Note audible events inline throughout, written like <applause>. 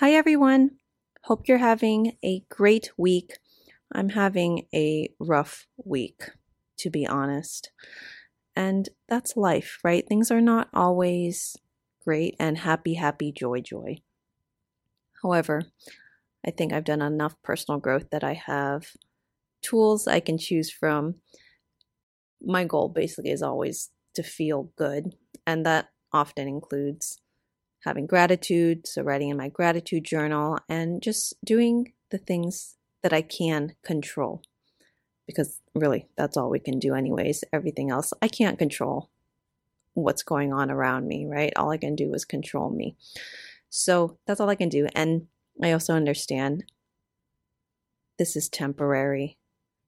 Hi, everyone. Hope you're having a great week. I'm having a rough week, to be honest. And that's life, right? Things are not always great and happy, happy, joy, joy. However, I think I've done enough personal growth that I have tools I can choose from. My goal basically is always to feel good, and that often includes having gratitude, so writing in my gratitude journal, and just doing the things that I can control. Because really, that's all we can do, anyways. Everything else, I can't control what's going on around me, right? All I can do is control me. So that's all I can do. And I also understand this is temporary.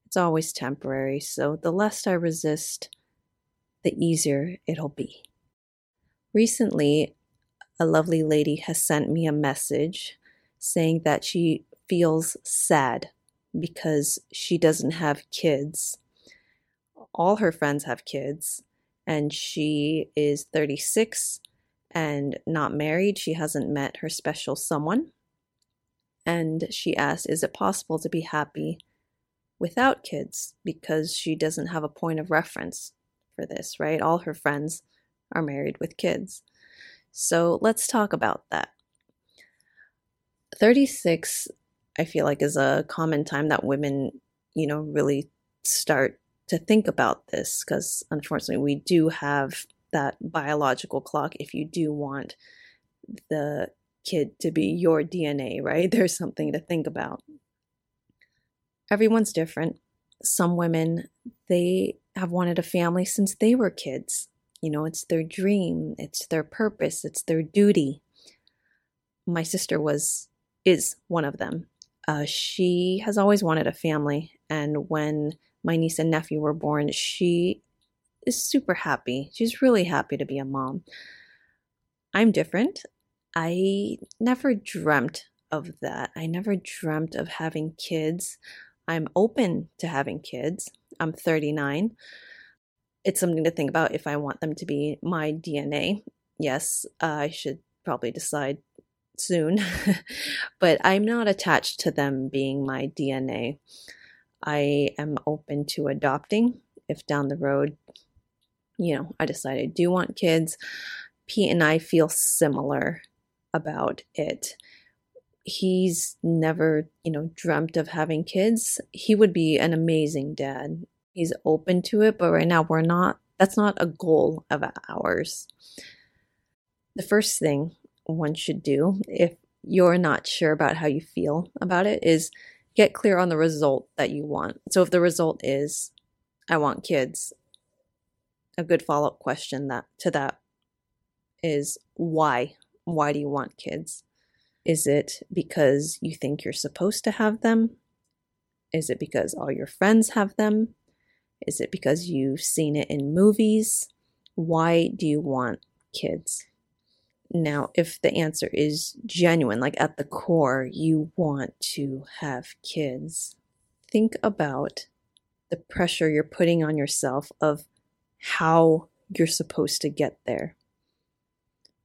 It's always temporary. So the less I resist, the easier it'll be. Recently, a lovely lady has sent me a message saying that she feels sad because she doesn't have kids. All her friends have kids, and she is 36 and not married. She hasn't met her special someone. And she asked, Is it possible to be happy without kids? Because she doesn't have a point of reference for this, right? All her friends are married with kids. So let's talk about that. 36, I feel like, is a common time that women, you know, really start to think about this because unfortunately we do have that biological clock if you do want the kid to be your DNA, right? <laughs> There's something to think about. Everyone's different. Some women, they have wanted a family since they were kids. You know, it's their dream, it's their purpose, it's their duty. My sister was, is one of them. Uh, she has always wanted a family. And when my niece and nephew were born, she is super happy. She's really happy to be a mom. I'm different. I never dreamt of that. I never dreamt of having kids. I'm open to having kids. I'm 39 it's something to think about if I want them to be my DNA. Yes, I should probably decide soon, <laughs> but I'm not attached to them being my DNA. I am open to adopting if down the road, you know, I decide I do want kids. Pete and I feel similar about it. He's never, you know, dreamt of having kids. He would be an amazing dad he's open to it, but right now we're not, that's not a goal of ours. The first thing one should do if you're not sure about how you feel about it is get clear on the result that you want. So if the result is, I want kids, a good follow up question that to that is why? Why do you want kids? Is it because you think you're supposed to have them? Is it because all your friends have them? Is it because you've seen it in movies? Why do you want kids? Now, if the answer is genuine, like at the core, you want to have kids, think about the pressure you're putting on yourself of how you're supposed to get there.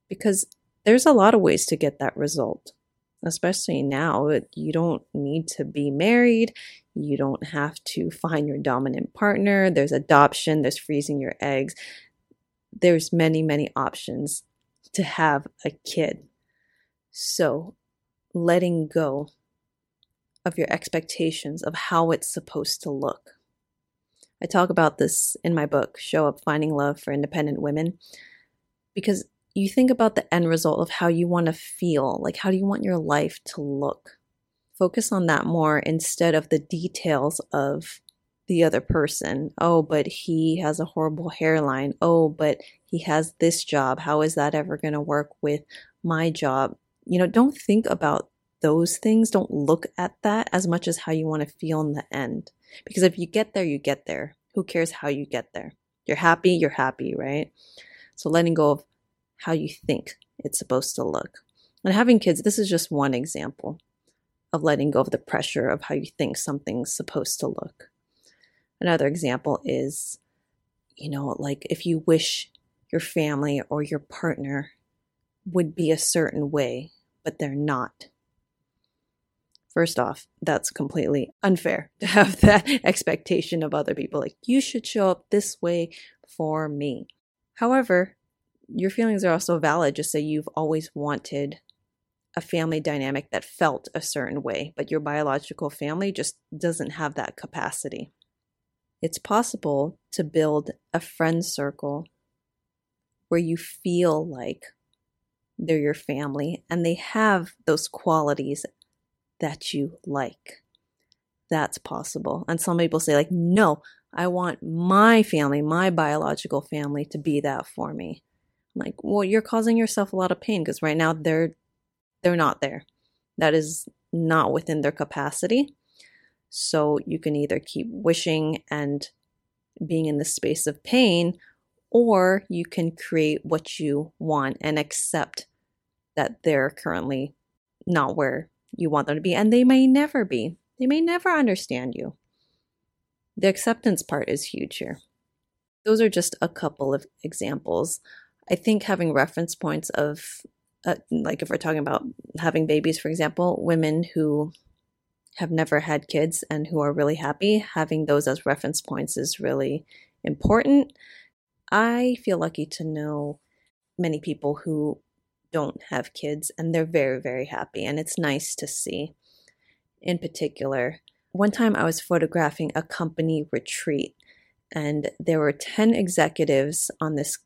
Because there's a lot of ways to get that result especially now you don't need to be married. You don't have to find your dominant partner. There's adoption. There's freezing your eggs. There's many many options to have a kid. So letting go of your expectations of how it's supposed to look. I talk about this in my book show up finding love for independent women because you think about the end result of how you want to feel, like how do you want your life to look? Focus on that more instead of the details of the other person. Oh, but he has a horrible hairline. Oh, but he has this job. How is that ever going to work with my job? You know, don't think about those things. Don't look at that as much as how you want to feel in the end. Because if you get there, you get there. Who cares how you get there? You're happy, you're happy, right? So letting go of how you think it's supposed to look. And having kids, this is just one example of letting go of the pressure of how you think something's supposed to look. Another example is, you know, like if you wish your family or your partner would be a certain way, but they're not. First off, that's completely unfair <laughs> to have that expectation of other people. Like, you should show up this way for me. However, your feelings are also valid. Just say you've always wanted a family dynamic that felt a certain way, but your biological family just doesn't have that capacity. It's possible to build a friend circle where you feel like they're your family and they have those qualities that you like. That's possible. And some people say, like, no, I want my family, my biological family, to be that for me. Like, well, you're causing yourself a lot of pain because right now they're they're not there. That is not within their capacity. So you can either keep wishing and being in the space of pain, or you can create what you want and accept that they're currently not where you want them to be. And they may never be, they may never understand you. The acceptance part is huge here. Those are just a couple of examples. I think having reference points of uh, like if we're talking about having babies, for example, women who have never had kids and who are really happy, having those as reference points is really important. I feel lucky to know many people who don't have kids and they're very, very happy, and it's nice to see. In particular, one time I was photographing a company retreat, and there were 10 executives on this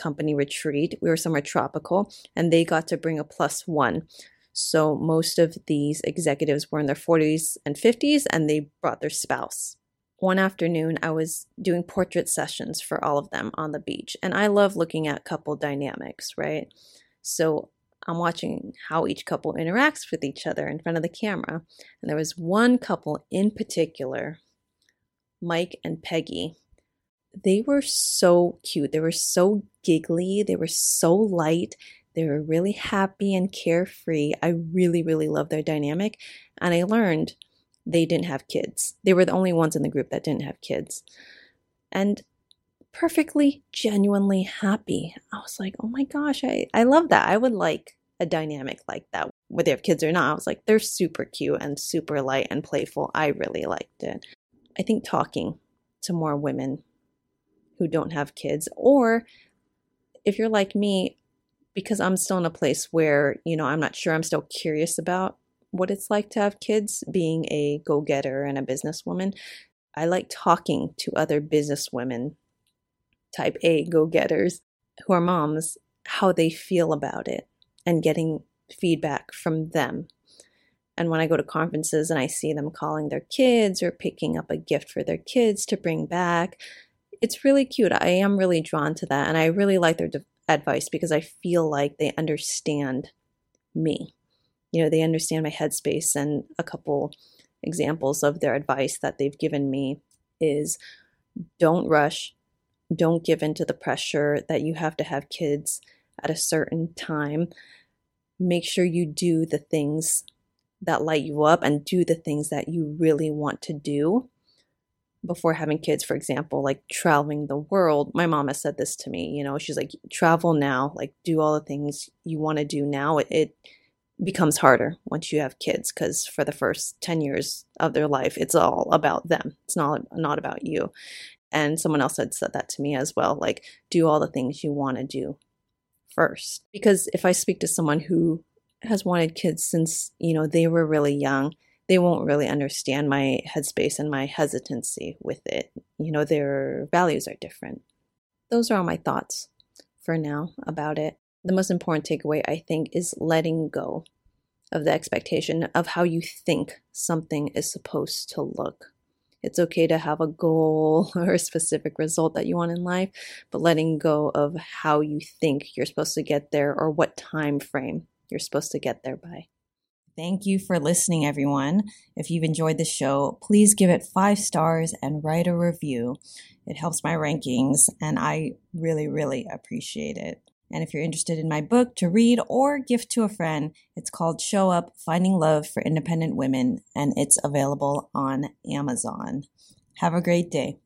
company retreat. We were somewhere tropical, and they got to bring a plus one. So most of these executives were in their 40s and 50s, and they brought their spouse. One afternoon, I was doing portrait sessions for all of them on the beach, and I love looking at couple dynamics, right? So I'm watching how each couple interacts with each other in front of the camera. And there was one couple in particular, Mike and Peggy, they were so cute. They were so giggly. They were so light. They were really happy and carefree. I really, really love their dynamic. And I learned they didn't have kids. They were the only ones in the group that didn't have kids. And perfectly, genuinely happy. I was like, oh my gosh, I, I love that. I would like a dynamic like that, whether they have kids or not. I was like, they're super cute and super light and playful. I really liked it. I think talking to more women who don't have kids. Or if you're like me, because I'm still in a place where, you know, I'm not sure, I'm still curious about what it's like to have kids, being a go getter and a businesswoman. I like talking to other businesswomen, type A go getters who are moms, how they feel about it and getting feedback from them. And when I go to conferences and I see them calling their kids or picking up a gift for their kids to bring back, it's really cute. I am really drawn to that. And I really like their advice because I feel like they understand me. You know, they understand my headspace. And a couple examples of their advice that they've given me is don't rush, don't give in to the pressure that you have to have kids at a certain time. Make sure you do the things that light you up and do the things that you really want to do before having kids, for example, like traveling the world, my mom has said this to me, you know, she's like, travel now, like do all the things you want to do now. It, it becomes harder once you have kids because for the first 10 years of their life, it's all about them. It's not, not about you. And someone else had said that to me as well, like do all the things you want to do first. Because if I speak to someone who has wanted kids since, you know, they were really young, they won't really understand my headspace and my hesitancy with it. You know, their values are different. Those are all my thoughts for now about it. The most important takeaway, I think, is letting go of the expectation of how you think something is supposed to look. It's okay to have a goal <laughs> or a specific result that you want in life, but letting go of how you think you're supposed to get there or what time frame you're supposed to get there by. Thank you for listening, everyone. If you've enjoyed the show, please give it five stars and write a review. It helps my rankings, and I really, really appreciate it. And if you're interested in my book to read or gift to a friend, it's called Show Up Finding Love for Independent Women, and it's available on Amazon. Have a great day.